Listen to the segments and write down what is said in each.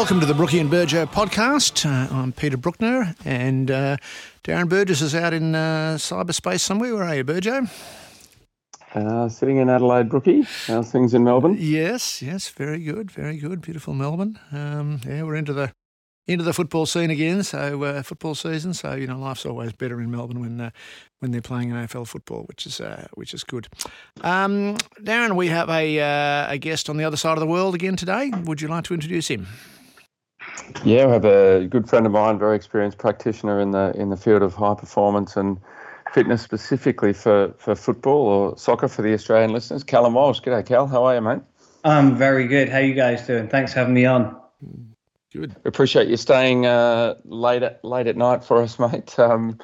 Welcome to the Brookie and Burgo podcast. Uh, I'm Peter Brukner, and uh, Darren Burgess is out in uh, cyberspace somewhere. Where are you, Burgo? Uh, sitting in Adelaide, Brookie. How's things in Melbourne? Yes, yes, very good, very good. Beautiful Melbourne. Um, yeah, we're into the into the football scene again. So uh, football season. So you know, life's always better in Melbourne when uh, when they're playing AFL football, which is uh, which is good. Um, Darren, we have a uh, a guest on the other side of the world again today. Would you like to introduce him? Yeah, I have a good friend of mine, very experienced practitioner in the in the field of high performance and fitness specifically for, for football or soccer for the Australian listeners. Callum Walsh. G'day, Cal. How are you, mate? I'm very good. How you guys doing? Thanks for having me on. Good. Appreciate you staying uh, late at late at night for us, mate. Um,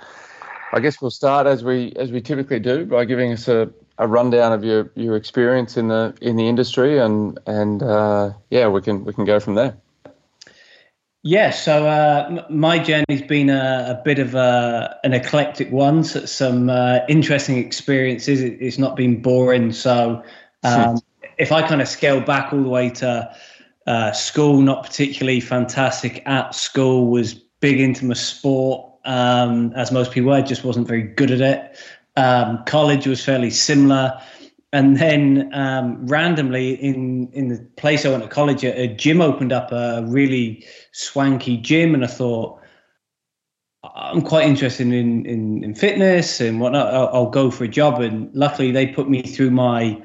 I guess we'll start as we as we typically do by giving us a, a rundown of your, your experience in the in the industry and and uh, yeah, we can we can go from there. Yeah, so uh, my journey's been a, a bit of a, an eclectic one. So some uh, interesting experiences. It, it's not been boring. So um, if I kind of scale back all the way to uh, school, not particularly fantastic at school, was big into my sport, um, as most people were, just wasn't very good at it. Um, college was fairly similar and then um, randomly in in the place I went to college, a, a, gym opened up a really swanky gym, and I thought I'm quite interested in in, in fitness and whatnot. I'll, I'll, go for a job, and luckily they put me through my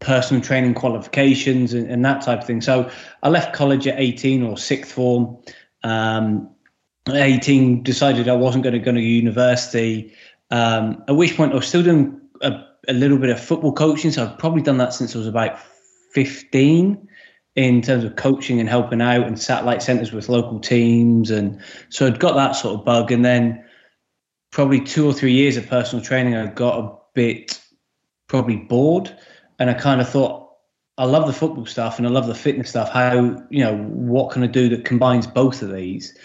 personal training qualifications and, and that type of thing. So I left college at 18 or sixth form. Um, 18, decided I wasn't going to go to university. Um, at which point I was still doing a a little bit of football coaching. So I've probably done that since I was about 15 in terms of coaching and helping out and satellite centers with local teams. And so I'd got that sort of bug. And then probably two or three years of personal training, I got a bit probably bored. And I kind of thought, I love the football stuff and I love the fitness stuff. How, you know, what can I do that combines both of these?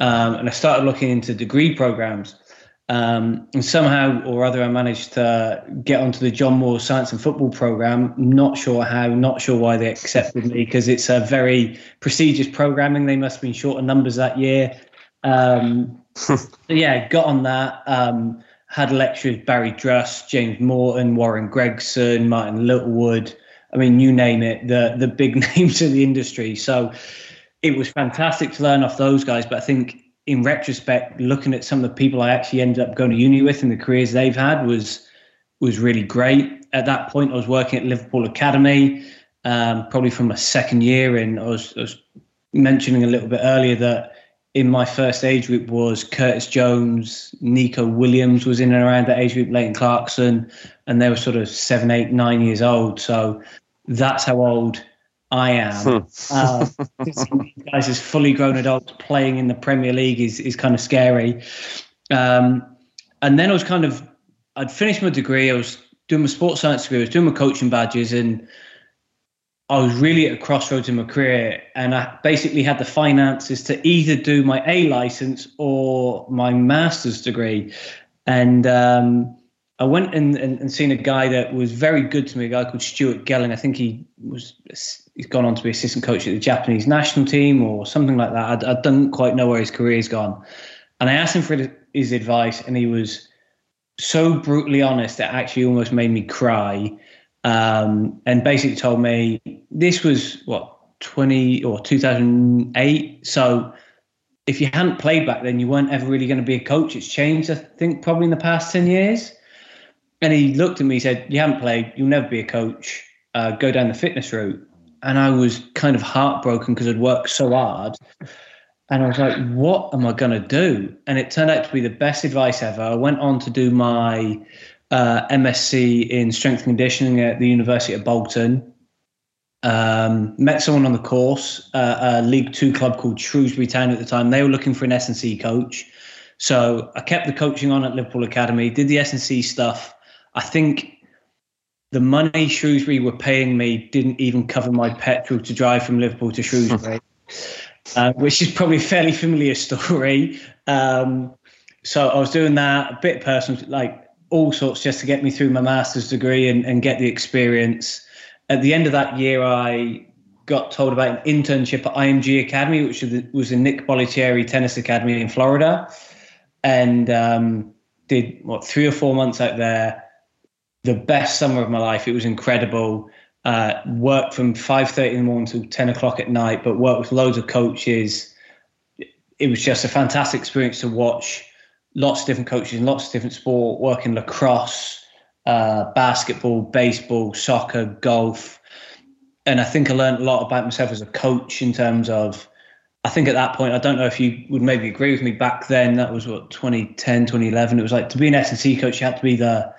Um, and I started looking into degree programs. Um, and somehow or other, I managed to get onto the John Moores Science and Football program. Not sure how, not sure why they accepted me because it's a very prestigious programming. They must have been short of numbers that year. Um, yeah, got on that. Um, had lectures Barry Drust, James Morton, Warren Gregson, Martin Littlewood. I mean, you name it, the the big names of the industry. So it was fantastic to learn off those guys. But I think in retrospect, looking at some of the people I actually ended up going to uni with and the careers they've had was was really great. At that point, I was working at Liverpool Academy, um, probably from my second year, and I was, I was mentioning a little bit earlier that in my first age group was Curtis Jones, Neco Williams was in and around that age group, Leighton Clarkson, and they were sort of seven, eight, nine years old. So that's how old I am. uh, guys as fully grown adults playing in the Premier League is is kind of scary. Um, and then I was kind of I'd finished my degree. I was doing my sports science degree. I was doing my coaching badges, and I was really at a crossroads in my career. And I basically had the finances to either do my A license or my master's degree. And um, I went and, and, and, seen a guy that was very good to me, a guy called Stuart Gelling. I think he was he's gone on to be assistant coach at the Japanese national team or something like that. I, I don't quite know where his career's gone. And I asked him for his advice, and he was so brutally honest that actually almost made me cry. Um, and basically told me this was what 20 or 2008. So if you hadn't played back then, you weren't ever really going to be a coach. It's changed, I think, probably in the past 10 years. And he looked at me, he said, You haven't played, you'll never be a coach. Uh, go down the fitness route. And I was kind of heartbroken because I'd worked so hard. And I was like, What am I going to do? And it turned out to be the best advice ever. I went on to do my uh, MSc in strength conditioning at the University of Bolton. Um, met someone on the course, uh, a League Two club called Shrewsbury Town at the time. They were looking for an S&C coach. So I kept the coaching on at Liverpool Academy, did the S&C stuff I think the money Shrewsbury were paying me didn't even cover my petrol to drive from Liverpool to Shrewsbury, uh, which is probably a fairly familiar story. Um, so I was doing that a bit personal, like all sorts, just to get me through my master's degree and, and get the experience. At the end of that year, I got told about an internship at IMG Academy, which was the Nick Bollettieri Tennis Academy in Florida, and um, did what three or four months out there. The best summer of my life. It was incredible. Uh, worked from five thirty in the morning till ten o'clock at night, but worked with loads of coaches. It was just a fantastic experience to watch. Lots of different coaches in lots of different sport, working lacrosse, uh, basketball, baseball, soccer, golf. And I think I learned a lot about myself as a coach in terms of, I think at that point, I don't know if you would maybe agree with me back then, that was what, 2010, 2011. It was like to be an S&C coach, you had to be the,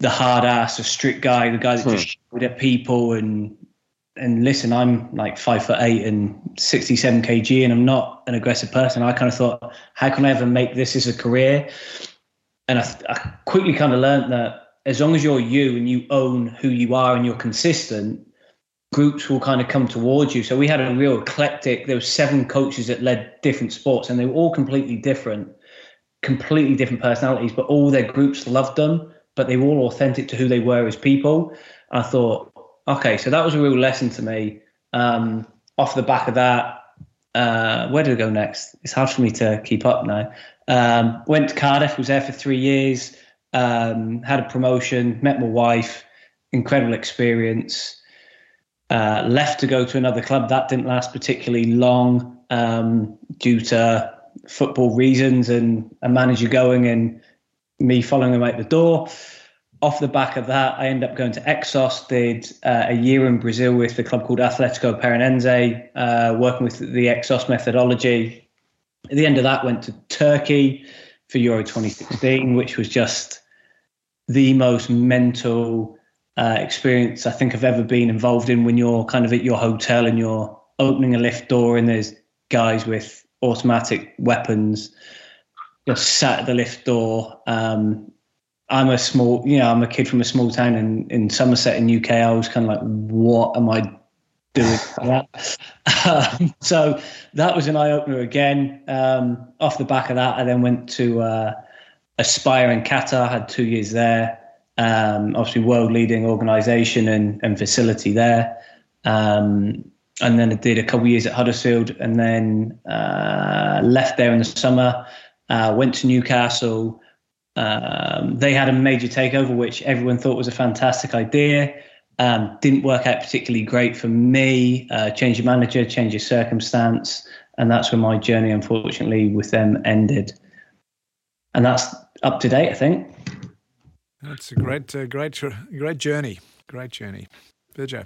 the hard ass, the strict guy, the guy that hmm. just shouted at people and and listen, I'm like five foot eight and 67 kg, and I'm not an aggressive person. I kind of thought, how can I ever make this as a career? And I, I quickly kind of learned that as long as you're you and you own who you are and you're consistent, groups will kind of come towards you. So we had a real eclectic. There were seven coaches that led different sports, and they were all completely different, completely different personalities. But all their groups loved them, but they were all authentic to who they were as people. I thought, okay, so that was a real lesson to me. Um, off the back of that, uh, where did I go next? It's hard for me to keep up now. Um, went to Cardiff, was there for three years um, had a promotion, met my wife, incredible experience. Uh, left to go to another club. That didn't last particularly long um, due to football reasons and a manager going and me following him out the door. Off the back of that, I ended up going to Exos, did uh, a year in Brazil with the club called Atletico Paranaense, uh, working with the Exos methodology. At the end of that, went to Turkey for Euro 2016, which was just the most mental uh, experience I think I've ever been involved in when you're kind of at your hotel and you're opening a lift door and there's guys with automatic weapons just sat at the lift door. Um, I'm a small, you know, I'm a kid from a small town in, in Somerset in UK. I was kind of like, what am I doing that? um, so that was an eye opener again. Um, off the back of that, I then went to uh, Aspire in Qatar, had two years there. Um, obviously, world leading organization and, and facility there. Um, and then I did a couple years at Huddersfield and then uh, left there in the summer. Uh, went to Newcastle. Um, they had a major takeover, which everyone thought was a fantastic idea. Um, didn't work out particularly great for me. Uh, change of manager, change of circumstance, and that's where my journey, unfortunately, with them ended. And that's up to date, I think. That's a great, uh, great, great journey. Great journey, Virgil.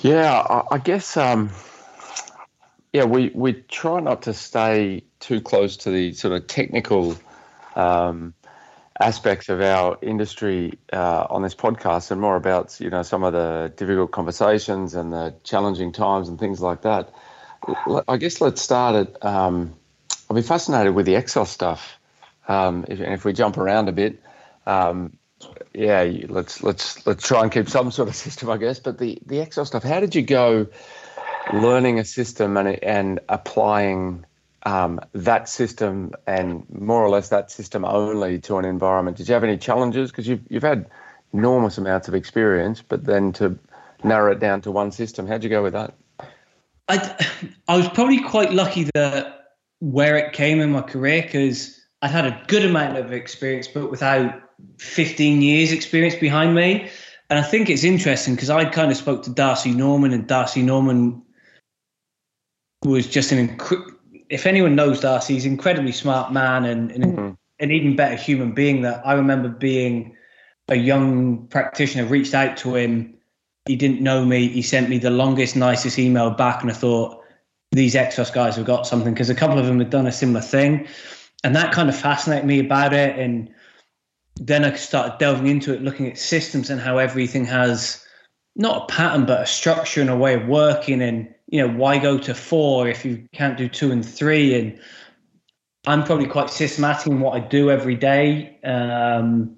Yeah, I, I guess. Um, yeah, we we try not to stay too close to the sort of technical um, aspects of our industry uh, on this podcast, and more about you know some of the difficult conversations and the challenging times and things like that. I guess let's start at. Um, I'll be fascinated with the Exos stuff. Um, if, if we jump around a bit, um, yeah, let's let's let's try and keep some sort of system, I guess. But the the Exos stuff, how did you go learning a system and and applying um, that system and more or less that system only to an environment? Did you have any challenges? Because you've you've had enormous amounts of experience, but then to narrow it down to one system, how'd you go with that? I I was probably quite lucky that where it came in my career because I'd had a good amount of experience, but without 15 years experience behind me. And I think it's interesting because I kind of spoke to Darcy Norman, and Darcy Norman was just an inc- if anyone knows Darcy, he's an incredibly smart man and, and mm-hmm. an even better human being. That I remember being a young practitioner, reached out to him. He didn't know me. He sent me the longest, nicest email back, and I thought these Exos guys have got something because a couple of them had done a similar thing and that kind of fascinated me about it. And then I started delving into it, looking at systems and how everything has not a pattern, but a structure and a way of working. And, you know, why go to four if you can't do two and three? And I'm probably quite systematic in what I do every day. Um,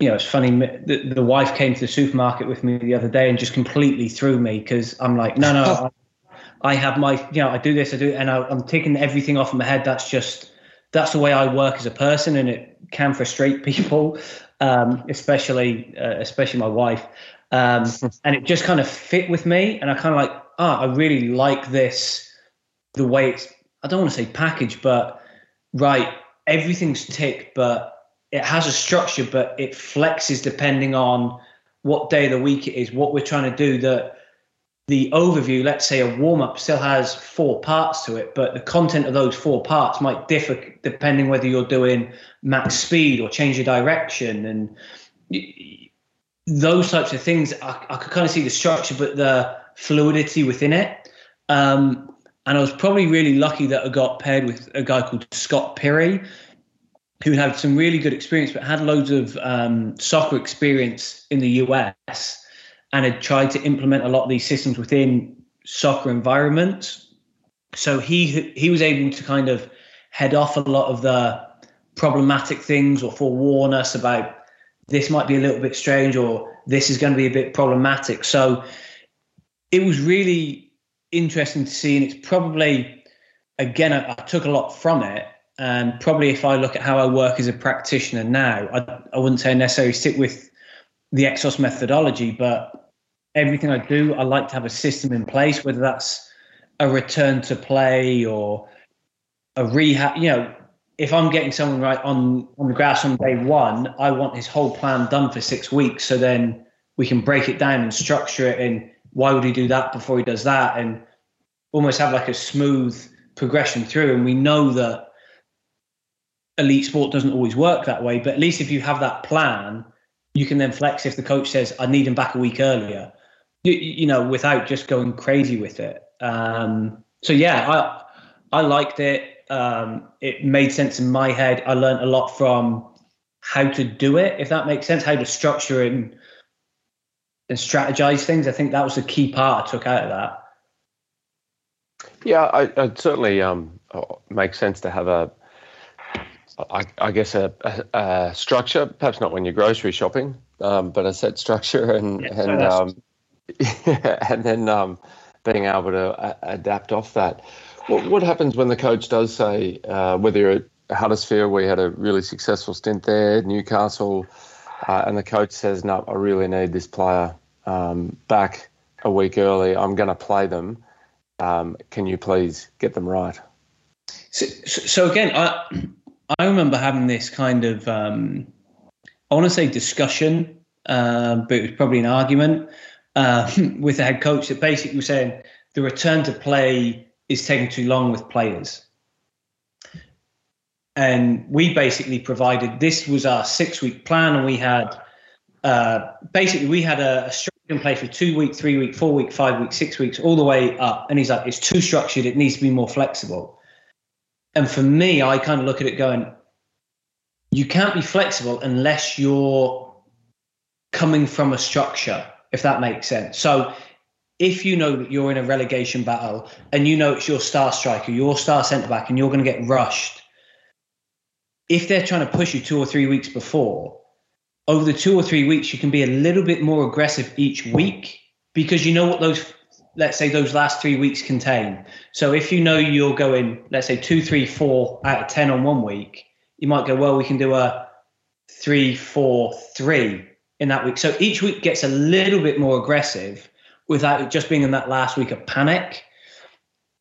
you know, it's funny. The, the wife came to the supermarket with me the other day and just completely threw me because I'm like, no, no, I, I, have my, you know, I do this, I do, and I, I'm taking everything off my head. That's just that's the way I work as a person, and it can frustrate people. um, especially uh, especially my wife. Um, and it just kind of fit with me, and I kind of like, oh, I really like this, the way it's. I don't want to say package, but right, everything's ticked, but it has a structure, but it flexes depending on what day of the week it is, what we're trying to do. That the overview, let's say a warm up, still has four parts to it, but the content of those four parts might differ depending whether you're doing max speed or change of direction and those types of things. I, I could kind of see the structure, but the fluidity within it. Um, and I was probably really lucky that I got paired with a guy called Scott Perry, who had some really good experience, but had loads of um, soccer experience in the US and had tried to implement a lot of these systems within soccer environments. So he he was able to kind of head off a lot of the problematic things or forewarn us about this might be a little bit strange or this is going to be a bit problematic. So it was really interesting to see, and it's probably again I, I took a lot from it. And probably if I look at how I work as a practitioner now, I, I wouldn't say necessarily stick with the Exos methodology, but everything I do, I like to have a system in place, whether that's a return to play or a rehab. You know, if I'm getting someone right on on the grass on day one, I want his whole plan done for six weeks, so then we can break it down and structure it. And why would he do that before he does that, and almost have like a smooth progression through. And we know that elite sport doesn't always work that way, but at least if you have that plan, you can then flex if the coach says, "I need him back a week earlier." You, you know, without just going crazy with it. Um, so yeah, I I liked it. Um, it made sense in my head. I learned a lot from how to do it, if that makes sense, how to structure it and, and strategize things. I think that was the key part I took out of that. Yeah, I, it certainly um, makes sense to have a, I, I guess a, a, a, structure. Perhaps not when you're grocery shopping, um, but a set structure and yeah, and um, and then um, being able to uh, adapt off that. What, what happens when the coach does say, uh, whether you're at Huddersfield, we had a really successful stint there, Newcastle, uh, and the coach says, no, I really need this player um, back a week early. I'm going to play them. Um, can you please get them right? So, so again, I I remember having this kind of um, I want to say discussion, uh, but it was probably an argument uh, with the head coach that basically was saying the return to play is taking too long with players. And we basically provided this was our six week plan, and we had uh, basically we had a, a in place for two week, three week, four week, five week, six weeks, all the way up. And he's like, it's too structured. It needs to be more flexible. And for me, I kind of look at it going, you can't be flexible unless you're coming from a structure, if that makes sense. So if you know that you're in a relegation battle and you know it's your star striker, your star centre back, and you're going to get rushed, if they're trying to push you two or three weeks before, over the two or three weeks, you can be a little bit more aggressive each week because you know what those, let's say, those last three weeks contain. So if you know you're going, let's say, two, three, four out of 10 on one week, you might go, well, we can do a three, four, three in that week. So each week gets a little bit more aggressive without it just being in that last week of panic.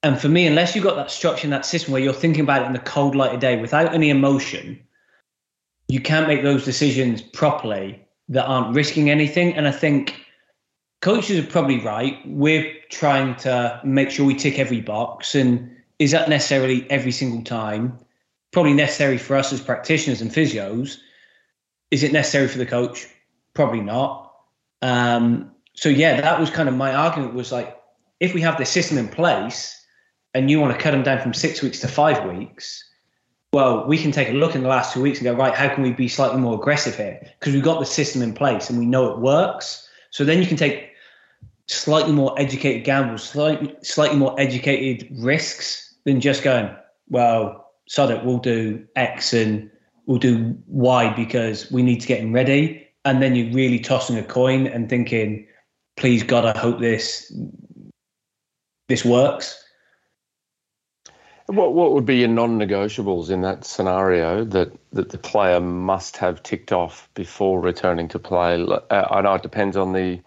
And for me, unless you've got that structure in that system where you're thinking about it in the cold light of day without any emotion, you can't make those decisions properly that aren't risking anything. And I think coaches are probably right. We're trying to make sure we tick every box. And is that necessarily every single time? Probably necessary for us as practitioners and physios. Is it necessary for the coach? Probably not. Um, so yeah, that was kind of my argument was like, if we have the system in place and you want to cut them down from six weeks to five weeks, well, we can take a look in the last two weeks and go, right, how can we be slightly more aggressive here? Because we've got the system in place and we know it works. So then you can take slightly more educated gambles, slightly, slightly more educated risks than just going, well, sod it, we'll do X and we'll do Y because we need to get him ready. And then you're really tossing a coin and thinking, please God, I hope this this works. What what would be your non-negotiables in that scenario that, that the player must have ticked off before returning to play? Uh, I know it depends on the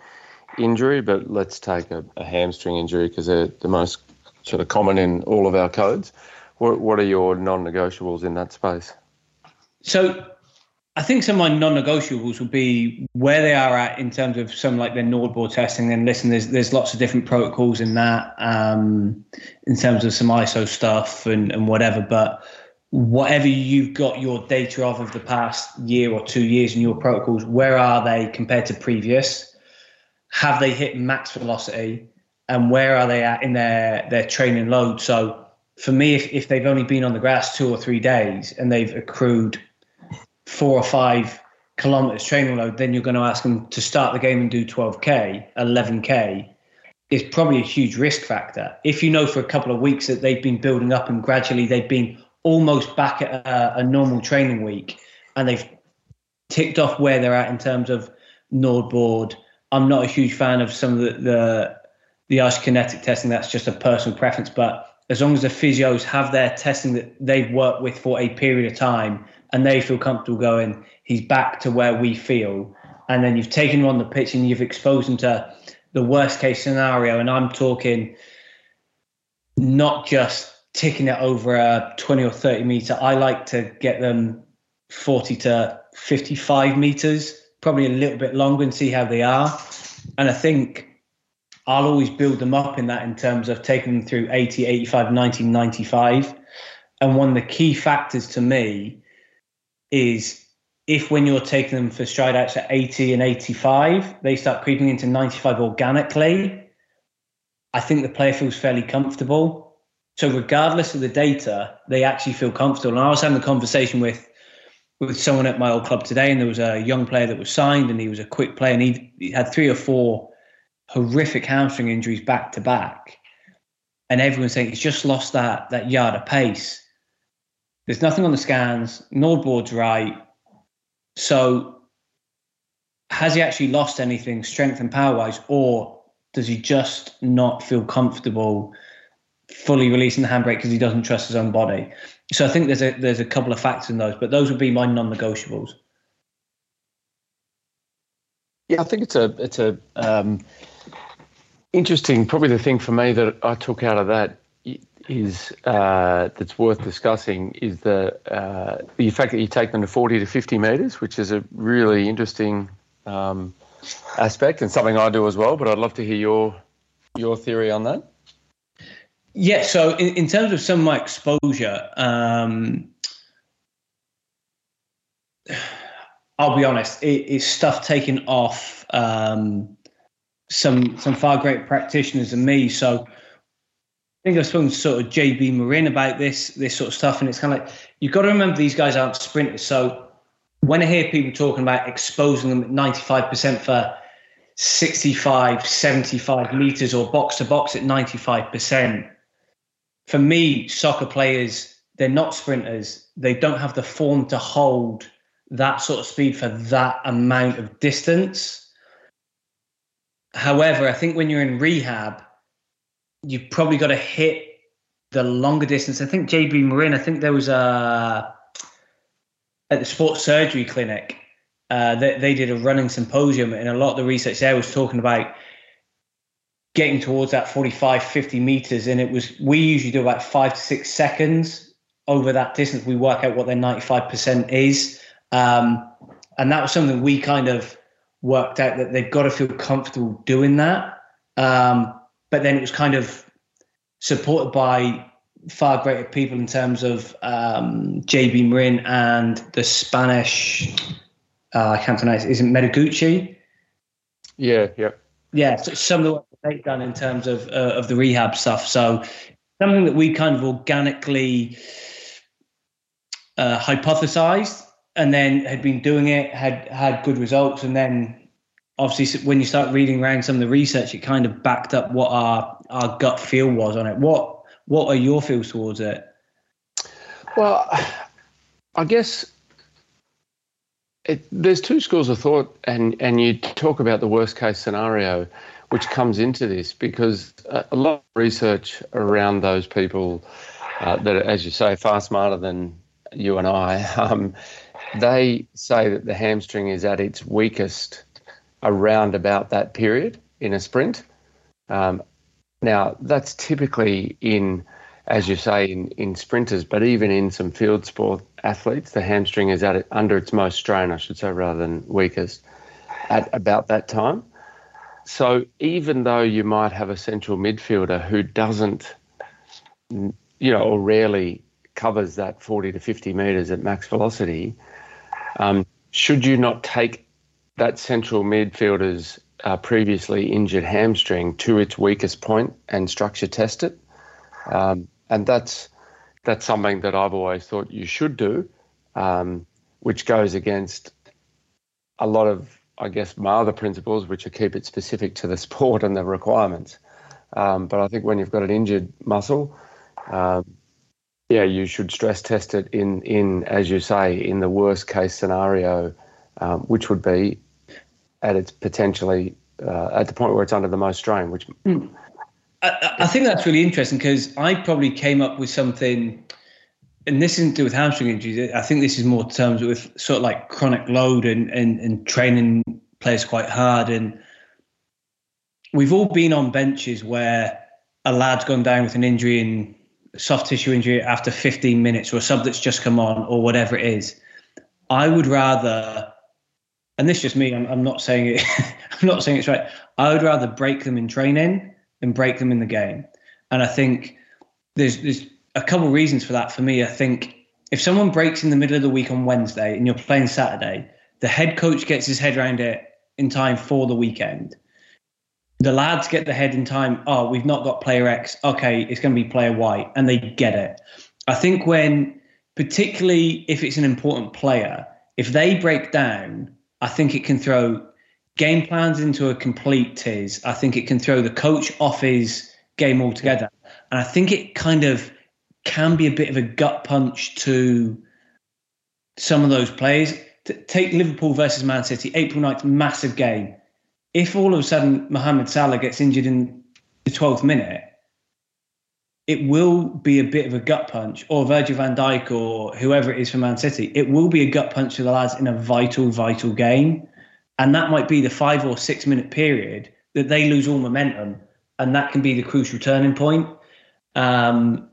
injury, but let's take a, a hamstring injury because they're the most sort of common in all of our codes. What what are your non-negotiables in that space? So I think some of my non-negotiables would be where they are at in terms of some like their NordBord testing. And listen, there's there's lots of different protocols in that um, in terms of some ISO stuff and, and whatever. But whatever you've got your data of of the past year or two years in your protocols, where are they compared to previous? Have they hit max velocity? And where are they at in their their training load? So for me, if, if they've only been on the grass two or three days and they've accrued four or five kilometers training load, then you're going to ask them to start the game and do 12k, 11k. Is probably a huge risk factor. If you know for a couple of weeks that they've been building up and gradually they've been almost back at a, a normal training week and they've ticked off where they're at in terms of NordBord. I'm not a huge fan of some of the the, the isokinetic testing. That's just a personal preference. But as long as the physios have their testing that they've worked with for a period of time and they feel comfortable going, he's back to where we feel. And then you've taken him on the pitch and you've exposed him to the worst case scenario. And I'm talking not just ticking it over a 20 or 30 meter. I like to get them 40 to 55 meters, probably a little bit longer and see how they are. And I think I'll always build them up in that in terms of taking them through 80, 85, 90, 95. And one of the key factors to me is if when you're taking them for stride outs at 80 and 85, they start creeping into 95 organically, I think the player feels fairly comfortable. So regardless of the data, they actually feel comfortable. And I was having a conversation with with someone at my old club today, and there was a young player that was signed, and he was a quick player, and he, he had three or four horrific hamstring injuries back to back. And everyone's saying he's just lost that that yard of pace. There's nothing on the scans. NordBord's right. So has he actually lost anything strength and power wise, or does he just not feel comfortable fully releasing the handbrake because he doesn't trust his own body? So I think there's a there's a couple of facts in those, but those would be my non-negotiables. Yeah, I think it's a it's a um, interesting. Probably the thing for me that I took out of that is uh, that's worth discussing is the uh, the fact that you take them to 40 to 50 meters, which is a really interesting um, aspect and something I do as well. But I'd love to hear your your theory on that. Yeah. So in, in terms of some of my exposure, um, I'll be honest, it, it's stuff taken off um, some some far greater practitioners than me. So I think I've spoken to sort of JB Morin about this this sort of stuff, and it's kind of like you've got to remember these guys aren't sprinters. So when I hear people talking about exposing them at 95% for 65, 75 meters or box to box at 95%, for me, soccer players, they're not sprinters. They don't have the form to hold that sort of speed for that amount of distance. However, I think when you're in rehab, you've probably got to hit the longer distance. I think JB Morin, I think there was a at the sports surgery clinic. Uh, they, they did a running symposium, and a lot of the research there was talking about getting towards that 45, 50 meters. And it was, we usually do about five to six seconds over that distance. We work out what their 95% is. Um, and that was something we kind of worked out that they've got to feel comfortable doing that. Um, but then it was kind of supported by far greater people in terms of um, JB Morin and the Spanish. Uh, I can't pronounce. Is it Mendiguchia? Yeah, yeah, yeah. So some of the work they've done in terms of uh, of the rehab stuff. So something that we kind of organically uh, hypothesized, and then had been doing it, had had good results, and then obviously when you start reading around some of the research, it kind of backed up what our our gut feel was on it. What what are your feels towards it? Well, I guess it, there's two schools of thought, and and you talk about the worst case scenario, which comes into this because a, lot of research around those people uh, that, as you say, far smarter than you and I. Um, they say that the hamstring is at its weakest around about that period in a sprint. Um, now, that's typically in, as you say, in, in sprinters, but even in some field sport athletes, the hamstring is at it, under its most strain, I should say, rather than weakest, at about that time. So even though you might have a central midfielder who doesn't, you know, or rarely covers that 40 to 50 metres at max velocity, um, should you not take that central midfielder's uh, previously injured hamstring to its weakest point and structure test it? Um, and that's that's something that I've always thought you should do, um, which goes against a lot of, I guess, my other principles, which are keep it specific to the sport and the requirements. Um, but I think when you've got an injured muscle, um, yeah, you should stress test it in, in as you say, in the worst case scenario, um, which would be at its potentially uh, at the point where it's under the most strain. Which mm. I, I, think that's really interesting because I probably came up with something, and this isn't to do with hamstring injuries. I think this is more terms with sort of like chronic load and and, and training players quite hard. And we've all been on benches where a lad's gone down with an injury and soft tissue injury after 15 minutes or a sub that's just come on or whatever it is. I would rather, and this is just me, I'm, I'm not saying it, I'm not saying it's right. I would rather break them in training than break them in the game. And I think there's, there's a couple of reasons for that for me. I think if someone breaks in the middle of the week on Wednesday and you're playing Saturday, the head coach gets his head around it in time for the weekend the lads get the head in time. Oh, we've not got player X. Okay, it's going to be player Y, and they get it. I think when, particularly if it's an important player, if they break down, I think it can throw game plans into a complete tiz. I think it can throw the coach off his game altogether, and I think it kind of can be a bit of a gut punch to some of those players. Take Liverpool versus Man City, April 9th, massive game if all of a sudden Mohamed Salah gets injured in the 12th minute, it will be a bit of a gut punch, or Virgil van Dijk, or whoever it is for Man City. It will be a gut punch to the lads in a vital, vital game. And that might be the five or six minute period that they lose all momentum. And that can be the crucial turning point. Um,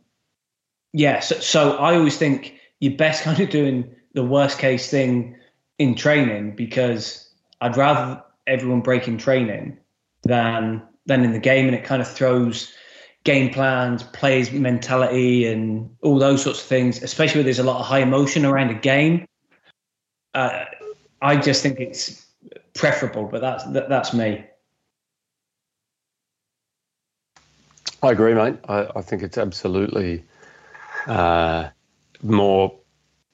yeah, so, so I always think you're best kind of doing the worst case thing in training because I'd rather everyone breaking training than than in the game, and it kind of throws game plans, players' mentality, and all those sorts of things. Especially when there's a lot of high emotion around a game. Uh, I just think it's preferable, but that's that, that's me. I agree, mate. I, I think it's absolutely uh, more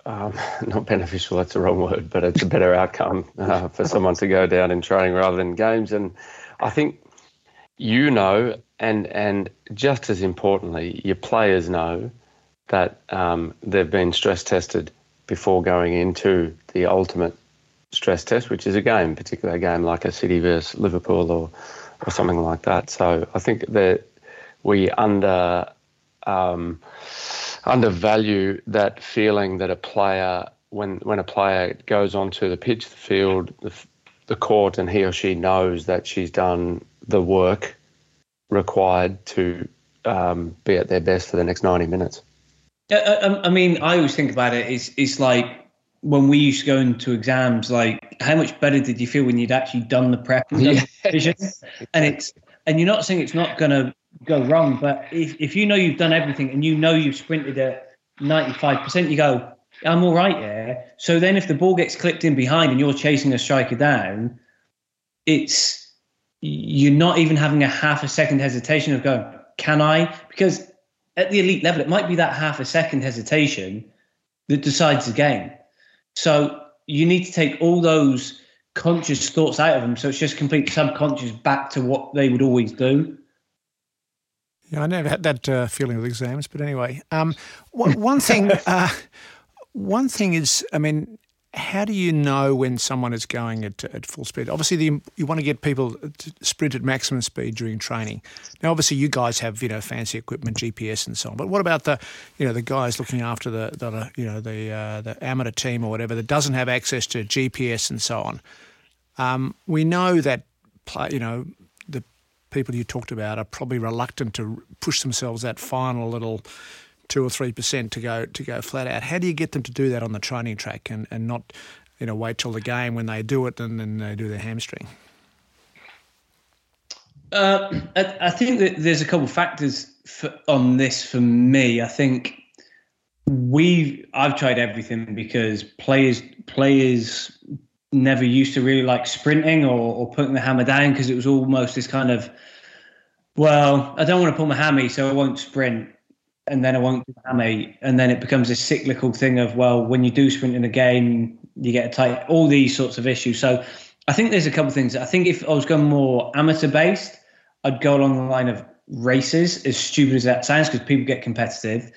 um, not beneficial, that's the wrong word, but it's a better outcome uh, for someone to go down in training rather than games. And I think you know, and and just as importantly, your players know that um, they've been stress tested before going into the ultimate stress test, which is a game, particularly a game like a City versus Liverpool or or something like that. So I think that we under um, undervalue that feeling that a player, when when a player goes onto the pitch, the field, the, the court, and he or she knows that she's done the work required to um, be at their best for the next ninety minutes. I, I mean, I always think about it. It's it's like when we used to go into exams. Like, how much better did you feel when you'd actually done the prep and done the And it's and you're not saying it's not going to go wrong. But if, if you know you've done everything and you know you've sprinted at 95%, you go, I'm all right there. So then if the ball gets clipped in behind and you're chasing a striker down, it's you're not even having a half a second hesitation of going, can I? Because at the elite level, it might be that half a second hesitation that decides the game. So you need to take all those conscious thoughts out of them. So it's just complete subconscious back to what they would always do. Yeah, I never had that uh, feeling with exams, but anyway, um, one thing, uh, one thing is, I mean, how do you know when someone is going at, at full speed? Obviously, the, you want to get people to sprint at maximum speed during training. Now, obviously, you guys have you know fancy equipment, GPS, and so on. But what about the you know the guys looking after the, the you know the uh, the amateur team or whatever that doesn't have access to GPS and so on? Um, we know that you know the people you talked about are probably reluctant to push themselves that final little two or three percent to go to go flat out. How do you get them to do that on the training track and, and not you know wait till the game when they do it and then they do their hamstring? Uh, I, I, think that there's a couple of factors for, on this for me. I think we I've tried everything because players players never used to really like sprinting or, or putting the hammer down because it was almost this kind of well, I don't want to pull my hammy, so I won't sprint and then I won't do hammy, and then it becomes a cyclical thing of well, when you do sprint in a game, you get a tight, all these sorts of issues. So I think there's a couple of things. I think if I was going more amateur based, I'd go along the line of races, as stupid as that sounds, because people get competitive.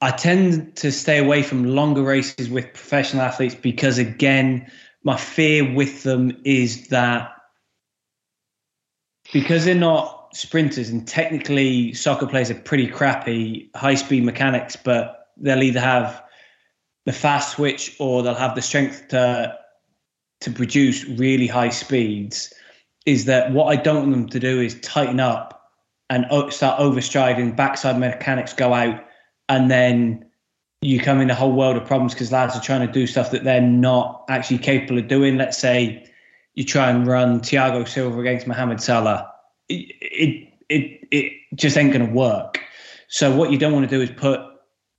I tend to stay away from longer races with professional athletes because, again, my fear with them is that because they're not sprinters, and technically soccer players are pretty crappy high speed mechanics, but they'll either have the fast switch or they'll have the strength to to produce really high speeds. Is that what I don't want them to do is tighten up and start overstriding, backside mechanics go out, and then you come in a whole world of problems because lads are trying to do stuff that they're not actually capable of doing. Let's say you try and run Thiago Silva against Mohamed Salah it it it just ain't going to work. So what you don't want to do is put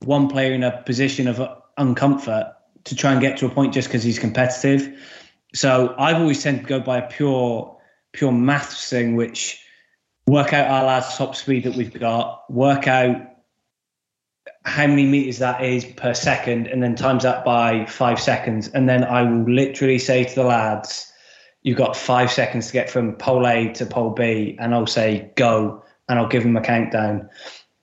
one player in a position of uncomfort to try and get to a point just because he's competitive. So I've always tended to go by a pure pure maths thing, which work out our lads' top speed that we've got, work out how many meters that is per second, and then times that by five seconds. And then I will literally say to the lads, you've got five seconds to get from pole A to pole B, and I'll say go, and I'll give them a countdown.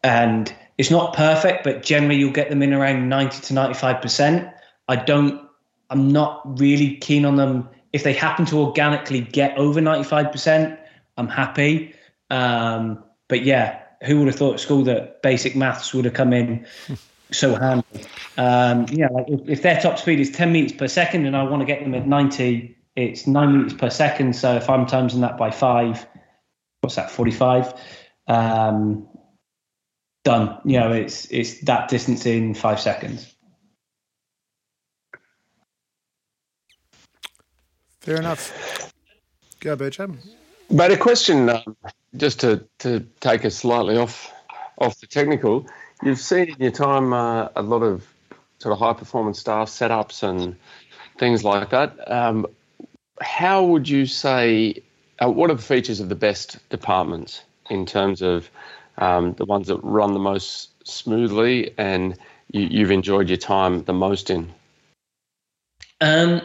And it's not perfect, but generally you'll get them in around 90 to 95%. I don't, I'm not really keen on them. If they happen to organically get over 95%, I'm happy. Um, but yeah, who would have thought at school that basic maths would have come in so handy? Um, yeah, like if, if their top speed is 10 meters per second and I want to get them at 90, it's nine meters per second. So if I'm timesing that by five, what's that? Forty-five. Um, done. You know, it's it's that distance in five seconds. Fair enough. Go, Bertram. But a question, um, just to, to take us slightly off off the technical, you've seen in your time uh, a lot of sort of high performance staff setups and things like that. Um, how would you say, uh, what are the features of the best departments in terms of um, the ones that run the most smoothly and you, have enjoyed your time the most in? Um,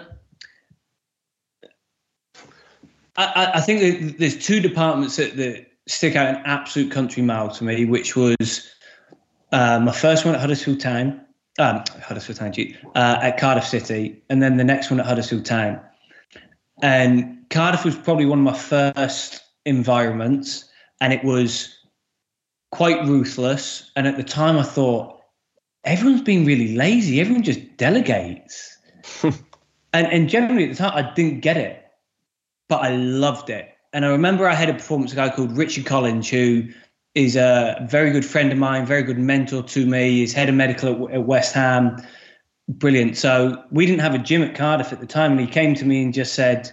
I, I, think there's two departments that, that, stick out an absolute country mile to me, which was uh, my first one at Huddersfield Town, um, Huddersfield Town, uh, at Cardiff City, and then the next one at Huddersfield Town. And Cardiff was probably one of my first environments, and it was quite ruthless. And at the time, I thought everyone's being really lazy. Everyone just delegates. and and generally at the time, I didn't get it, but I loved it. And I remember I had a performance a guy called Richard Collins, who is a very good friend of mine, very good mentor to me. He's head of medical at, at West Ham brilliant. So we didn't have a gym at Cardiff at the time, and he came to me and just said,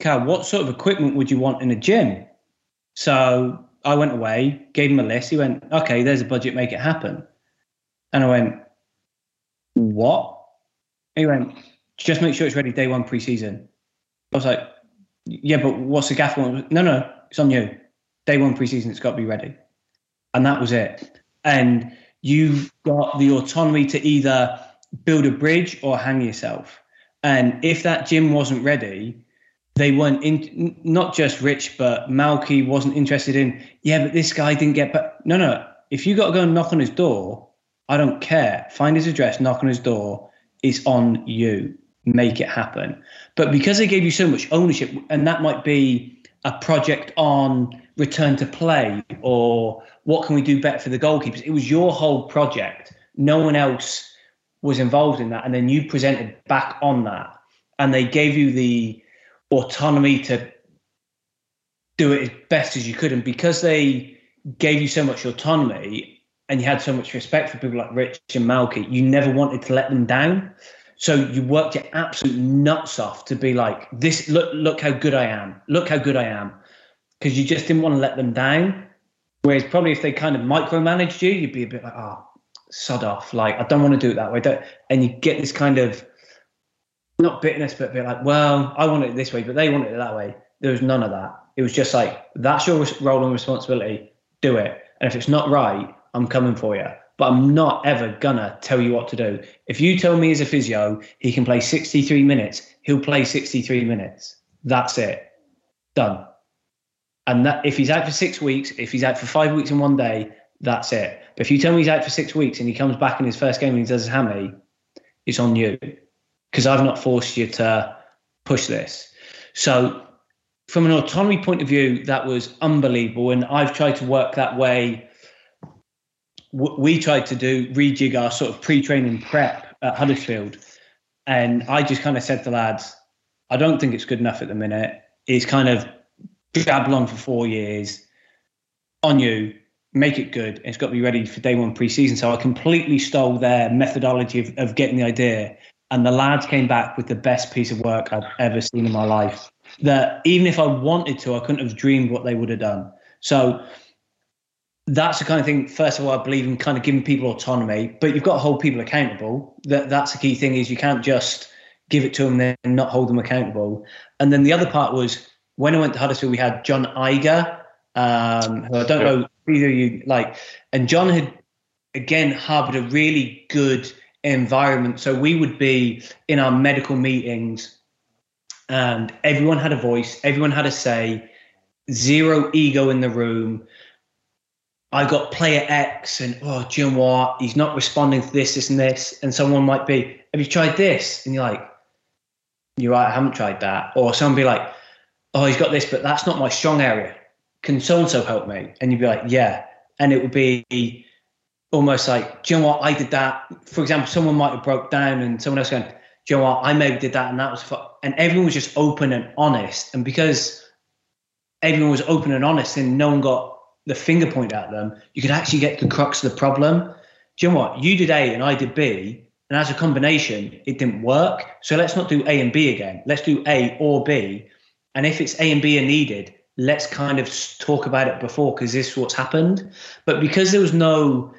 "Carl, what sort of equipment would you want in a gym?" So I went away, gave him a list. He went, "Okay, there's a budget, make it happen." And I went, "What?" he went, "Just make sure it's ready day one preseason." I was like, "Yeah, but what's the gaffer want?" No, no, it's on you. Day one preseason, it's got to be ready, and that was it. And you got the autonomy to either build a bridge or hang yourself. And if that gym wasn't ready, they weren't in, not just Rich, but Malky wasn't interested in, yeah, but this guy didn't get but No, no. If you got to go and knock on his door, I don't care. Find his address, knock on his door. it's on you. Make it happen. But because they gave you so much ownership, and that might be a project on return to play or what can we do better for the goalkeepers, it was your whole project. No one else was involved in that. And then you presented back on that. And they gave you the autonomy to do it as best as you could. And because they gave you so much autonomy and you had so much respect for people like Rich and Malky, you never wanted to let them down. So you worked your absolute nuts off to be like, this look look how good I am. Look how good I am. Because you just didn't want to let them down. Whereas probably if they kind of micromanaged you, you'd be a bit like, oh, sod off. Like, I don't want to do it that way. Don't and you get this kind of not bitterness, but a bit like, well, I want it this way, but they want it that way. There was none of that. It was just like, that's your role and responsibility. Do it. And if it's not right, I'm coming for you but I'm not ever gonna tell you what to do. If you tell me as a physio he can play 63 minutes, he'll play 63 minutes. That's it. Done. And that if he's out for six weeks, if he's out for five weeks in one day, that's it. But if you tell me he's out for six weeks and he comes back in his first game and he does his hammy, it's on you. Because I've not forced you to push this. So from an autonomy point of view, that was unbelievable. And I've tried to work that way we tried to do rejig our sort of pre-training prep at Huddersfield, and I just kind of said to lads, I don't think it's good enough at the minute. It's kind of drabbled on for four years. On you, make it good. It's got to be ready for day one pre-season. So I completely stole their methodology of, of getting the idea, and the lads came back with the best piece of work I've ever seen in my life. That even if I wanted to, I couldn't have dreamed what they would have done. So that's the kind of thing. First of all, I believe in kind of giving people autonomy, but you've got to hold people accountable. That that's the key thing is you can't just give it to them and not hold them accountable. And then the other part was when I went to Huddersfield, we had John Iger, um, who I don't know either you like, and John had again harbored a really good environment. So we would be in our medical meetings, and everyone had a voice, everyone had a say, zero ego in the room I got player X and oh, do you know what? He's not responding to this, this, and this. And someone might be, have you tried this? And you're like, you're right, I haven't tried that. Or someone be like, oh, he's got this, but that's not my strong area. Can so and so help me? And you'd be like, yeah. And it would be almost like, do you know what? I did that. For example, someone might have broke down and someone else going, do you know what? I maybe did that and that was fun. And everyone was just open and honest. And because everyone was open and honest and no one got the finger point at them, you could actually get the crux of the problem. Do you know what? You did A and I did B, and as a combination, it didn't work. So let's not do A and B again. Let's do A or B. And if it's A and B are needed, let's kind of talk about it before because this is what's happened. But because there was no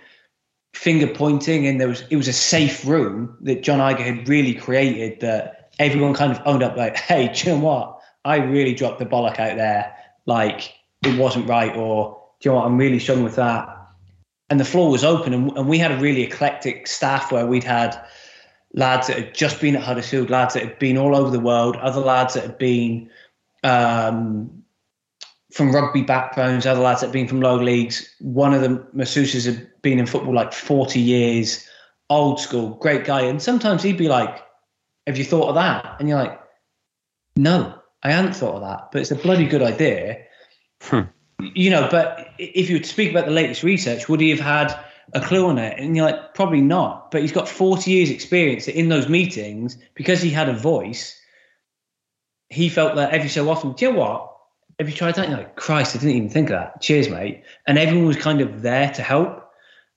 finger pointing and there was it was a safe room that John Iger had really created that everyone kind of owned up like, hey, do you know what? I really dropped the bollock out there. Like it wasn't right or do you know what, I'm really struggling with that. And the floor was open, and, and we had a really eclectic staff where we'd had lads that had just been at Huddersfield, lads that had been all over the world, other lads that had been um, from rugby backgrounds, other lads that had been from low leagues. One of the masseuses had been in football like 40 years, old school, great guy. And sometimes he'd be like, Have you thought of that? And you're like, No, I hadn't thought of that, but it's a bloody good idea. Hmm you know, but if you were to speak about the latest research, would he have had a clue on it? And you're like, probably not. But he's got 40 years' experience in those meetings because he had a voice. He felt that every so often, do you know what? Have you tried that? Like, Christ, I didn't even think of that. Cheers, mate. And everyone was kind of there to help.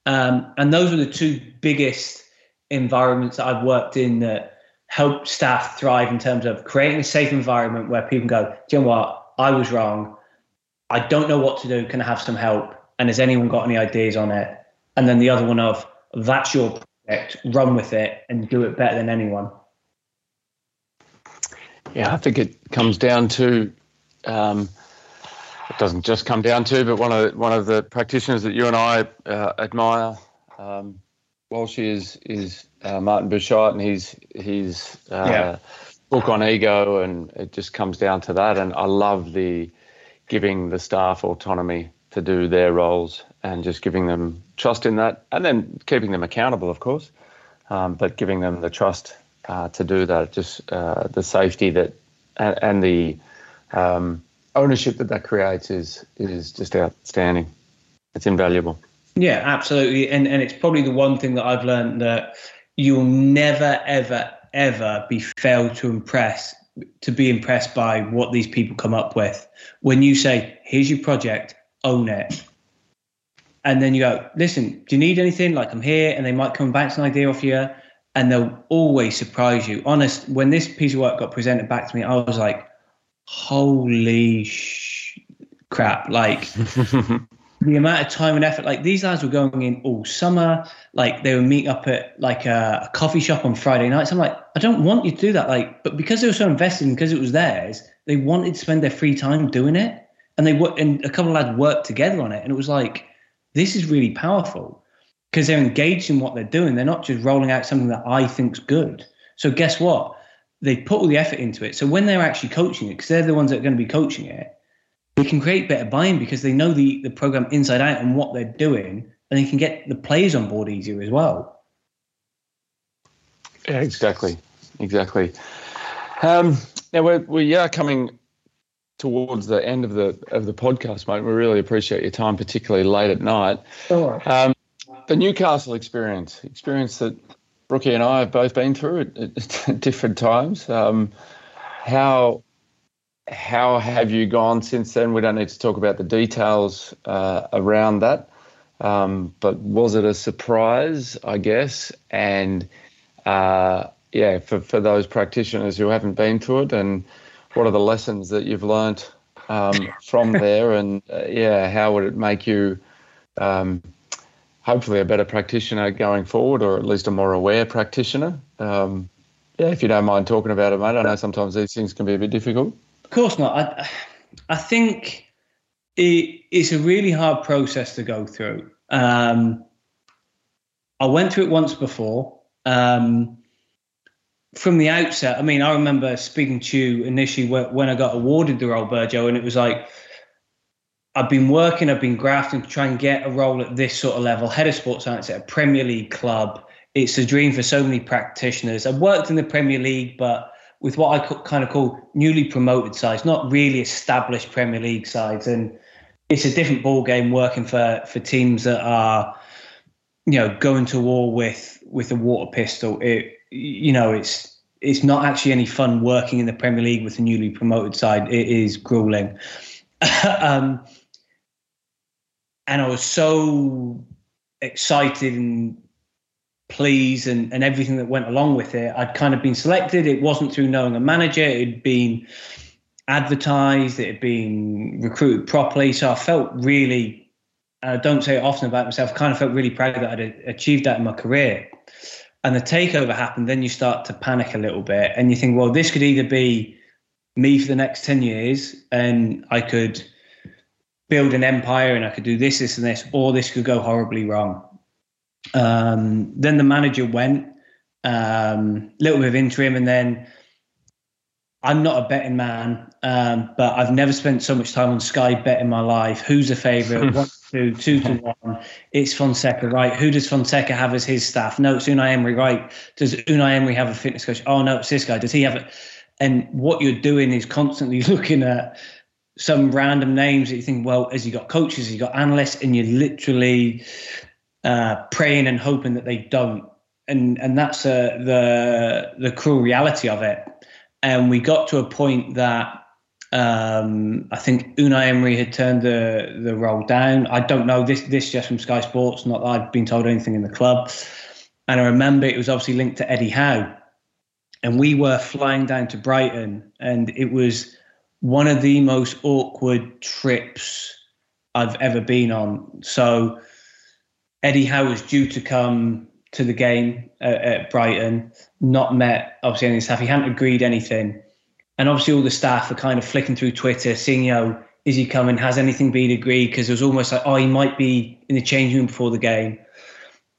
Um, and those were the two biggest environments that I've worked in that help staff thrive in terms of creating a safe environment where people go, do you know what? I was wrong. I don't know what to do. Can I have some help? And has anyone got any ideas on it? And then the other one of that's your project, run with it and do it better than anyone. Yeah, I think it comes down to. Um, it doesn't just come down to, but one of the, one of the practitioners that you and I uh, admire, um, Walsh is is uh, Martin Buchheit, and he's he's uh, yeah. book on ego, and it just comes down to that. And I love the giving the staff autonomy to do their roles and just giving them trust in that and then keeping them accountable, of course. um, but giving them the trust uh, to do that, just uh, the safety that and, and the um, ownership that that creates is is just outstanding. It's invaluable. Yeah, absolutely, and and it's probably the one thing that I've learned that you'll never ever ever be failed to impress to be impressed by what these people come up with. When you say, "Here's your project, own it," and then you go, "Listen, do you need anything? Like I'm here," and they might come back to an idea off you, and they'll always surprise you. Honest, when this piece of work got presented back to me, I was like, "Holy sh- crap!" Like. the amount of time and effort like these lads were going in all summer like they would meet up at like a, a, coffee shop on friday nights i'm like i don't want you to do that like but because they were so invested and because it was theirs they wanted to spend their free time doing it and they worked and a couple of lads worked together on it and it was like this is really powerful because they're engaged in what they're doing they're not just rolling out something that i think's good so guess what they put all the effort into it so when they're actually coaching it because they're the ones that are going to be coaching it they can create better buy-in because they know the, the program inside out and what they're doing, and they can get the players on board easier as well. Yeah, exactly, exactly. Um, now we're we are coming towards the end of the of the podcast, mate. We really appreciate your time, particularly late at night. Sure. Um, the Newcastle experience, experience that Brookie and I have both been through at, at different times. Um, how how have you gone since then? We don't need to talk about the details uh, around that. Um, but was it a surprise, I guess? And uh, yeah, for, for those practitioners who haven't been through it, and what are the lessons that you've learnt um, from there? And uh, yeah, how would it make you um, hopefully a better practitioner going forward, or at least a more aware practitioner? Um, yeah, if you don't mind talking about it, mate. I know sometimes these things can be a bit difficult. Of course not. I, I think it, it's a really hard process to go through. Um, I went through it once before. Um, from the outset, I mean, I remember speaking to you initially when I got awarded the role, Burgo, and it was like, I've been working, I've been grafting to try and get a role at this sort of level, head of sports science at a Premier League club. It's a dream for so many practitioners. I've worked in the Premier League, but with what I kind of call newly promoted sides, not really established Premier League sides, and it's a different ball game working for for teams that are, you know, going to war with with a water pistol. It you know it's it's not actually any fun working in the Premier League with a newly promoted side. It is grueling. um, and I was so excited and pleased and, and everything that went along with it. I'd kind of been selected. It wasn't through knowing a manager. It had been advertised. It had been recruited properly. So I felt really, I don't say it often about myself, I kind of felt really proud that I'd achieved that in my career. And the takeover happened. Then you start to panic a little bit and you think, well, this could either be me for the next 10 years and I could build an empire and I could do this, this, and this, or this could go horribly wrong. Um, then the manager went, a um, little bit of interim, and then I'm not a betting man, um, but I've never spent so much time on Sky bet in my life. Who's a favourite? one, two, two to one. It's Fonseca, right? Who does Fonseca have as his staff? No, it's Unai Emery, right? Does Unai Emery have a fitness coach? Oh no, it's this guy. Does he have it? And what you're doing is constantly looking at some random names that you think, well, has he got coaches? He got analysts? And you're literally uh, praying and hoping that they don't. And and that's uh, the the cruel reality of it. And we got to a point that um, I think Unai Emery had turned the the role down. I don't know this this just from Sky Sports, not that I've been told anything in the club. And I remember it was obviously linked to Eddie Howe, and we were flying down to Brighton, and it was one of the most awkward trips I've ever been on. So Eddie Howe was due to come to the game at, at Brighton, not met obviously any staff. He hadn't agreed anything, and obviously all the staff are kind of flicking through Twitter, seeing you know is he coming? Has anything been agreed? Because it was almost like oh he might be in the changing room before the game,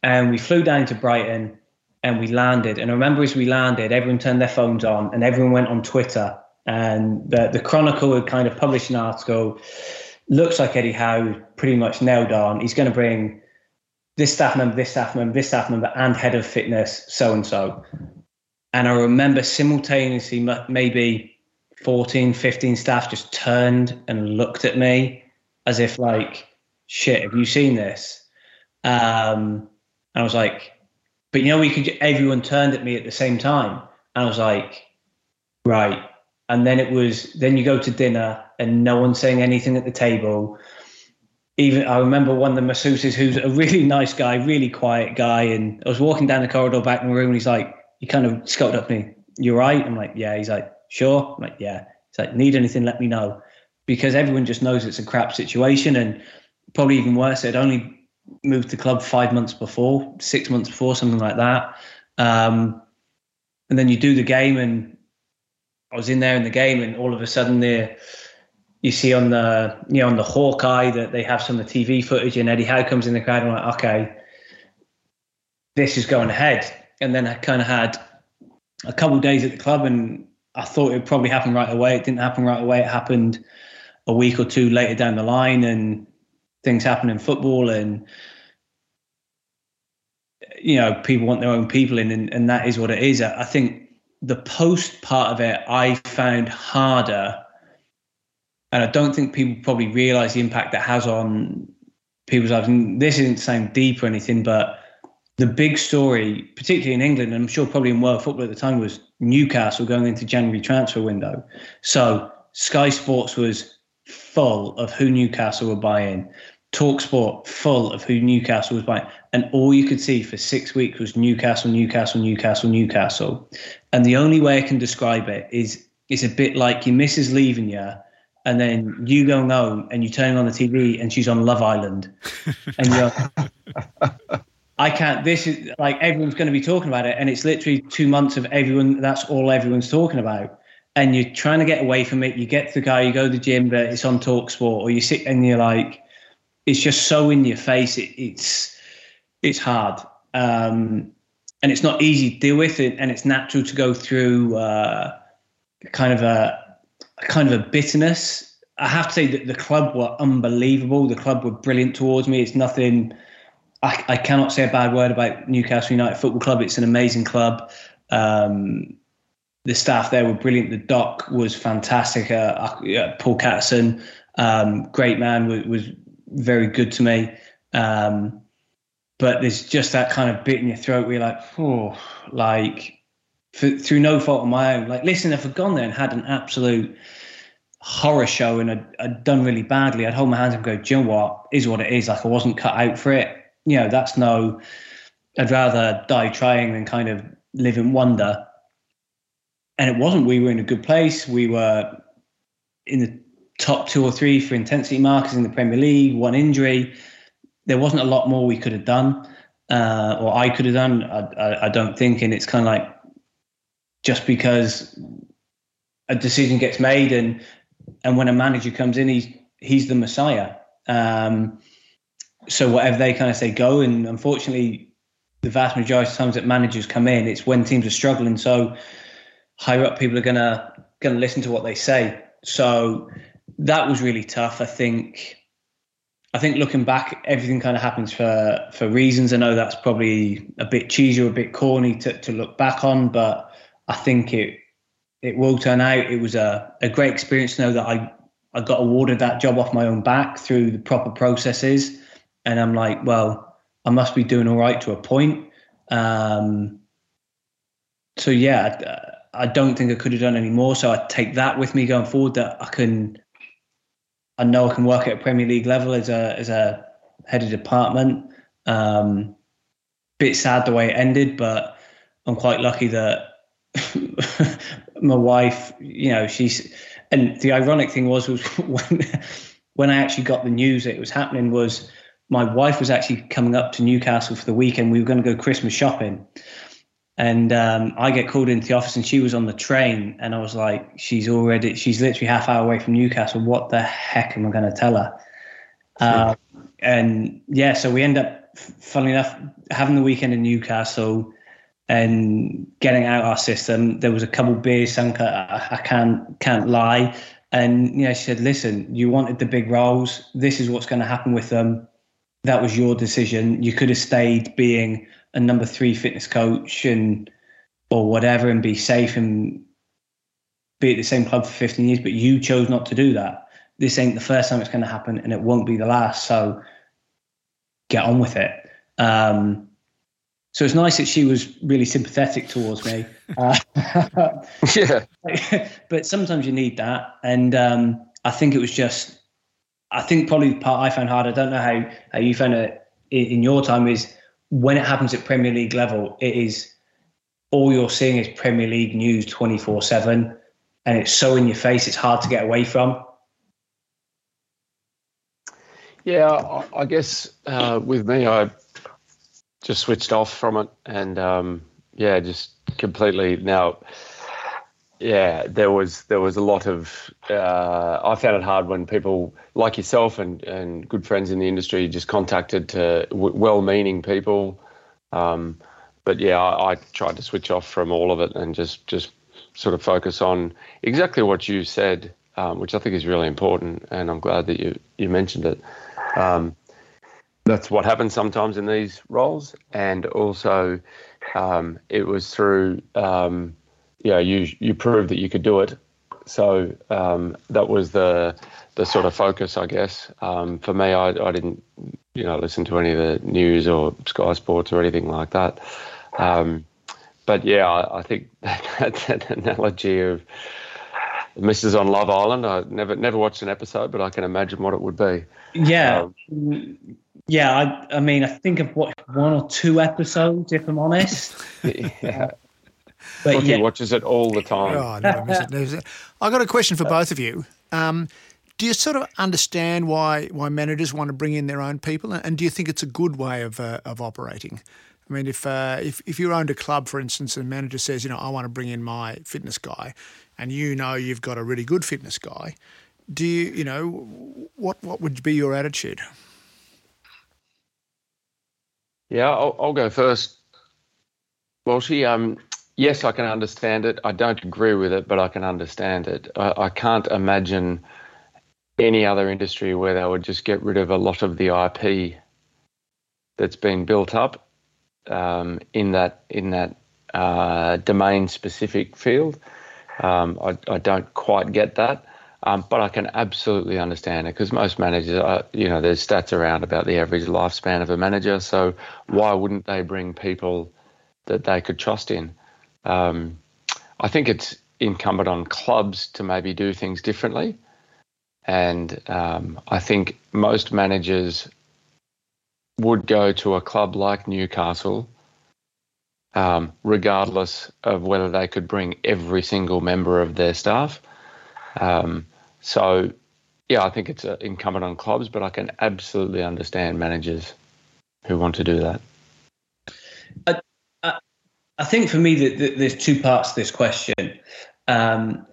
and we flew down to Brighton and we landed. And I remember as we landed, everyone turned their phones on and everyone went on Twitter. And the, the Chronicle had kind of published an article. Looks like Eddie Howe pretty much nailed on. He's going to bring this staff member, this staff member, this staff member, and head of fitness, so and so. And I remember simultaneously, maybe 14, 15 staff just turned and looked at me as if, like, shit, have you seen this? Um, and I was like, but you know, we could, everyone turned at me at the same time. And I was like, right. And then it was, then you go to dinner and no one's saying anything at the table even I remember one of the masseuses who's a really nice guy, really quiet guy, and I was walking down the corridor back in the room, and he's like, he kind of scuttled up me, you're right?" I'm like, "Yeah." He's like, "Sure." I'm like, "Yeah." He's like, "Need anything? Let me know," because everyone just knows it's a crap situation, and probably even worse, they'd only moved the club five months before, six months before, something like that. Um, and then you do the game, and I was in there in the game, and all of a sudden they're you see on the you know on the Hawkeye that they have some of the TV footage and Eddie Howe comes in the crowd and I'm like, okay, this is going ahead. And then I kind of had a couple days at the club and I thought it probably happen right away. It didn't happen right away. It happened a week or two later down the line and things happen in football and you know people want their own people in and, and that is what it is. I think the post part of it I found harder and I don't think people probably realise the impact that has on people's lives. And this isn't sound deep or anything, but the big story, particularly in England, and I'm sure probably in world football at the time, was Newcastle going into January transfer window. So Sky Sports was full of who Newcastle were buying. Talksport full of who Newcastle was buying, and all you could see for six weeks was Newcastle, Newcastle, Newcastle, Newcastle. And the only way I can describe it is it's a bit like your missus leaving you, and then you going home and you turn on the TV and she's on Love Island, and you're, I can't. This is like everyone's going to be talking about it, and it's literally two months of everyone. That's all everyone's talking about, and you're trying to get away from it. You get to the guy, you go to the gym, but it's on Talk Sport, or you sit and you're like, it's just so in your face. It, it's it's hard, um, and it's not easy to deal with it, and it's natural to go through uh, kind of a kind of a bitterness. I have to say that the club were unbelievable. The club were brilliant towards me. It's nothing. I, I cannot say a bad word about Newcastle United Football Club. It's an amazing club. Um, the staff there were brilliant. The doc was fantastic. Uh, uh, Paul Catterson, um, great man, was, was, very good to me. Um, but there's just that kind of bit in your throat where you're like, oh, like for, through no fault of my own. Like, listen, if I'd gone there and had an absolute horror show and I'd, I'd done really badly, I'd hold my hands and go, do you know what? Is what it is. Like, I wasn't cut out for it. You know, that's no, I'd rather die trying than kind of live in wonder. And it wasn't. We were in a good place. We were in the top two or three for intensity markers in the Premier League, one injury. There wasn't a lot more we could have done, uh, or I could have done. I, I, I don't think. And it's kind of like just because a decision gets made and and when a manager comes in, he's he's the messiah. Um, so whatever they kind of say, go. And unfortunately, the vast majority of times that managers come in, it's when teams are struggling. So higher up people are gonna gonna listen to what they say. So that was really tough. I think. I think looking back, everything kind of happens for for reasons. I know that's probably a bit cheesy or a bit corny to, to look back on, but I think it it will turn out. It was a, a great experience to know that I, I got awarded that job off my own back through the proper processes. And I'm like, well, I must be doing all right to a point. Um, so yeah, I, I don't think I could have done any more. So I take that with me going forward. That I can, I know I can work at a Premier League level as a as a head of department. Um, bit sad the way it ended, but I'm quite lucky that my wife, you know, she's and the ironic thing was was when when I actually got the news that it was happening was my wife was actually coming up to Newcastle for the weekend. We were going to go Christmas shopping. And um, I get called into the office and she was on the train and I was like, she's already, she's literally half hour away from Newcastle. What the heck am I going to tell her? Uh, and yeah, so we end up, funnily enough, having the weekend in Newcastle and getting out our system. There was a couple beers sunk. I, I can't can't lie. And you know, she said, "Listen, you wanted the big roles. This is what's going to happen with them. that was your decision. You could have stayed being a number three fitness coach and or whatever and be safe and be at the same club for 15 years, but you chose not to do that. This ain't the first time it's going to happen, and it won't be the last. So get on with it. Um, so it's nice that she was really sympathetic towards me. Uh, yeah. but sometimes you need that, and um, I think it was just. I think probably the part I found hard. I don't know how how you found it in your time is when it happens at Premier League level. It is all you're seeing is Premier League news twenty four seven and it's so in your face, it's hard to get away from. Yeah, I guess uh, with me, I just switched off from it, and um, yeah, just completely now. Yeah, there was there was a lot of. Uh, I found it hard when people like yourself and, and good friends in the industry just contacted to well-meaning people, um, but yeah, I, I tried to switch off from all of it and just just sort of focus on exactly what you said, um, which I think is really important, and I'm glad that you you mentioned it. Um, that's what happens sometimes in these roles, and also um, it was through um, yeah you you proved that you could do it, so um, that was the the sort of focus, I guess. Um, for me, I, I didn't you know listen to any of the news or Sky Sports or anything like that. Um, but yeah, I, I think that, that analogy of Mrs. on Love Island. I never never watched an episode, but I can imagine what it would be. Yeah, um, yeah. I, I mean, I think I've watched one or two episodes, if I'm honest. yeah. But Brookie yeah. watches it all the time. Oh, I never miss it. Never miss it. I got a question for both of you. Um, do you sort of understand why why managers want to bring in their own people, and do you think it's a good way of uh, of operating? I mean, if, uh, if if you owned a club, for instance, and manager says, you know, I want to bring in my fitness guy, and you know you've got a really good fitness guy, do you, you know, what what would be your attitude? Yeah, I'll, I'll go first. Well, she, um, yes, I can understand it. I don't agree with it, but I can understand it. I, I can't imagine any other industry where they would just get rid of a lot of the IP that's been built up um, in that in that uh, domain specific field. Um, I, I, don't quite get that, um, but I can absolutely understand it because most managers, are, you know, there's stats around about the average lifespan of a manager. So why wouldn't they bring people that they could trust in? Um, I think it's incumbent on clubs to maybe do things differently. And um, I think most managers would go to a club like Newcastle, um, regardless of whether they could bring every single member of their staff. Um, so, yeah, I think it's uh, incumbent on clubs, but I can absolutely understand managers who want to do that. I, I think for me, that there's two parts to this question. Um,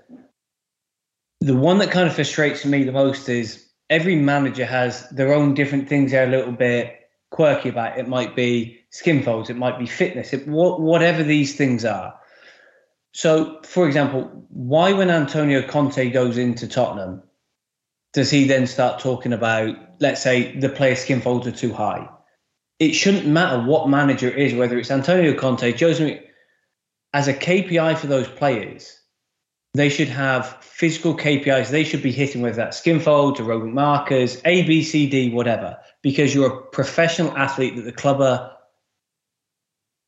the one that kind of frustrates me the most is every manager has their own different things they're a little bit quirky about it. Might be skin folds, it might be fitness, it, whatever these things are. So, for example, why when Antonio Conte goes into Tottenham, does he then start talking about, let's say, the player skin folds are too high? It shouldn't matter what manager it is, whether it's Antonio Conte, Jose, as a KPI for those players, they should have physical KPIs they should be hitting, whether that's skin folds, aerobic markers, A, B, C, D, whatever, because you're a professional athlete that the club are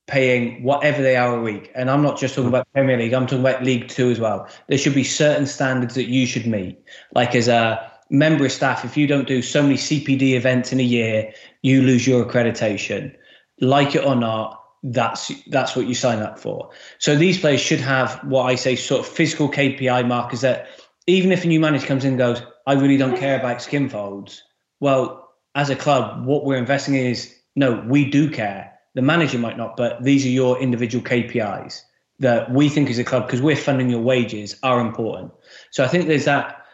paying whatever they are a week. And I'm not just talking about Premier League, I'm talking about League Two as well. There should be certain standards that you should meet. Like as a member of staff, if you don't do so many CPD events in a year, you lose your accreditation. Like it or not, that's that's what you sign up for. So these players should have what I say sort of physical KPI markers that even if a new manager comes in and goes, I really don't care about skin folds. Well, as a club, what we're investing in is no, we do care. The manager might not, but these are your individual KPIs that we think as a club, because we're funding your wages, are important. So I think there's that.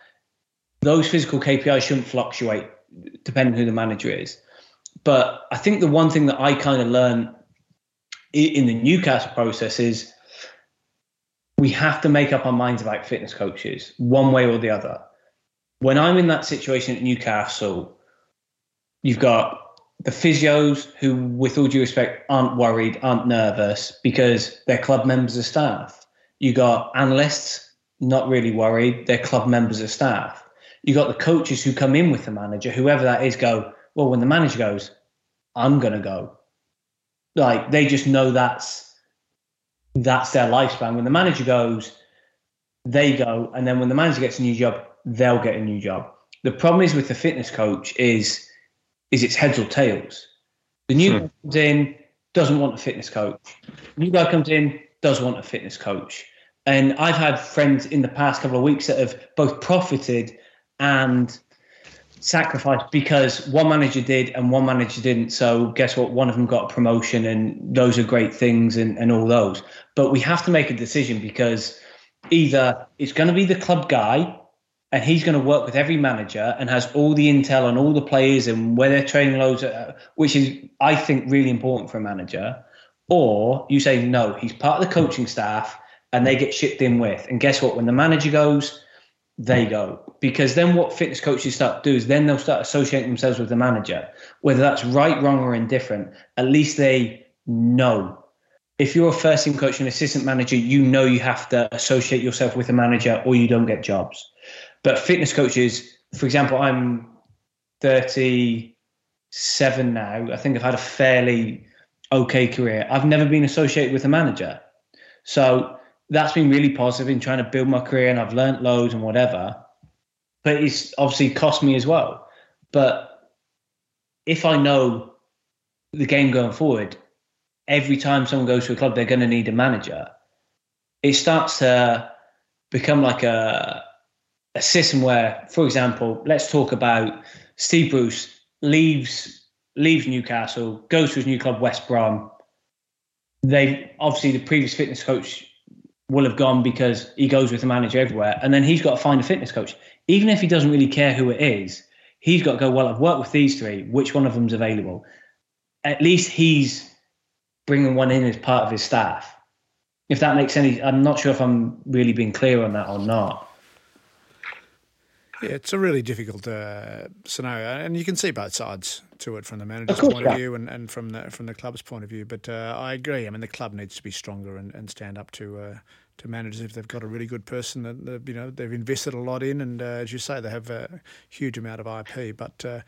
Those physical KPIs shouldn't fluctuate depending who the manager is. But I think the one thing that I kind of learned in the Newcastle process is we have to make up our minds about fitness coaches one way or the other. When I'm in that situation at Newcastle, you've got the physios who, with all due respect, aren't worried, aren't nervous because they're club members of staff. You got analysts not really worried, they're club members of staff. You got the coaches who come in with the manager, whoever that is, go, well, when the manager goes, I'm gonna go. Like they just know that's that's their lifespan. When the manager goes, they go, and then when the manager gets a new job, they'll get a new job. The problem is with the fitness coach is is it's heads or tails. The new hmm. guy comes in, doesn't want a fitness coach. The new guy comes in, does want a fitness coach. And I've had friends in the past couple of weeks that have both profited and sacrifice because one manager did and one manager didn't. So guess what? One of them got promotion and those are great things and, and all those. But we have to make a decision because either it's going to be the club guy and he's going to work with every manager and has all the intel on all the players and where they're training loads, which is, I think, really important for a manager. Or you say, no, he's part of the coaching staff and they get shipped in with. And guess what? When the manager goes, they go. Because then what fitness coaches start to do is then they'll start associating themselves with the manager, whether that's right, wrong, or indifferent. At least they know. If you're a first team coach and assistant manager, you know you have to associate yourself with a manager or you don't get jobs. But fitness coaches, for example, I'm 37 now. I think I've had a fairly okay career. I've never been associated with a manager. So that's been really positive in trying to build my career and I've learnt loads and whatever. But it's obviously cost me as well. But if I know the game going forward, every time someone goes to a club, they're going to need a manager. It starts to become like a a system where, for example, let's talk about Steve Bruce leaves leaves Newcastle, goes to his new club West Brom. They obviously the previous fitness coach will have gone because he goes with the manager everywhere, and then he's got to find a fitness coach. Even if he doesn't really care who it is, he's got to go. Well, I've worked with these three. Which one of them's available? At least he's bringing one in as part of his staff. If that makes any, I'm not sure if I'm really being clear on that or not. Yeah, it's a really difficult uh, scenario, and you can see both sides to it from the manager's of point yeah. of view and, and from the from the club's point of view. But uh, I agree. I mean, the club needs to be stronger and, and stand up to uh, to managers if they've got a really good person that you know they've invested a lot in, and uh, as you say, they have a huge amount of IP. But uh,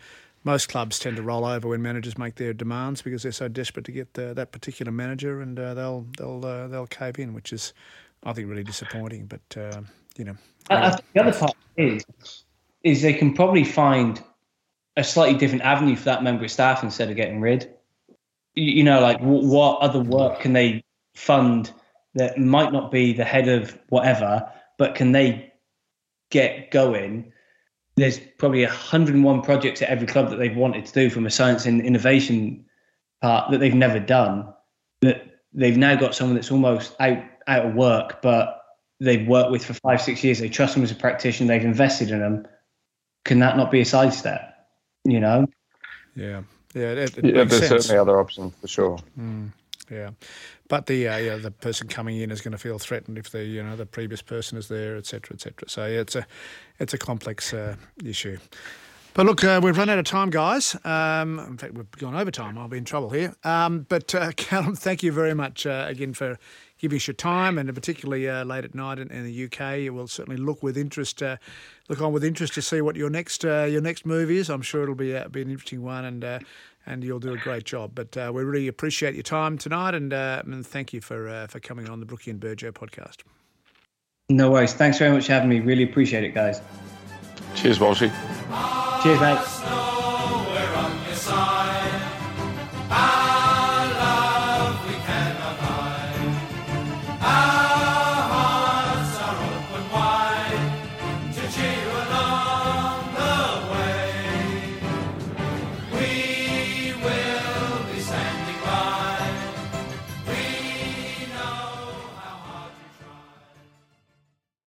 most clubs tend to roll over when managers make their demands because they're so desperate to get the, that particular manager, and uh, they'll they'll they'll cave in, which is I think really disappointing. But you know, I, the other part is is they can probably find a slightly different avenue for that member of staff instead of getting rid. You, know, like w- what other work can they fund that might not be the head of whatever, but can they get going? There's probably 101 projects at every club that they've wanted to do from a science and innovation part that they've never done. That they've now got someone that's almost out out of work, but they've worked with for five, six years. They trust them as a practitioner. They've invested in them can that not be a sidestep? You know? Yeah. Yeah, it, it yeah there's sense. certainly other options for sure. Mm, yeah, but the uh, yeah, the person coming in is going to feel threatened if the you know the previous person is there, etc., etc. So yeah, it's a it's a complex uh, issue. But look, uh, we've run out of time, guys. Um, in fact, we've gone over time. I'll be in trouble here. Um, but uh, Callum, thank you very much uh, again for giving us your time, and particularly uh, late at night in, in, the UK. We'll certainly look with interest, uh, look on with interest to see what your next uh, your next move is. I'm sure it'll be uh, be an interesting one, and uh, and you'll do a great job. But uh, we really appreciate your time tonight, and, and thank you for for coming on the Brookie and Burgo podcast. No worries. Thanks very much for having me. Really appreciate it, guys. Cheers, Walshy. Cheers, mate.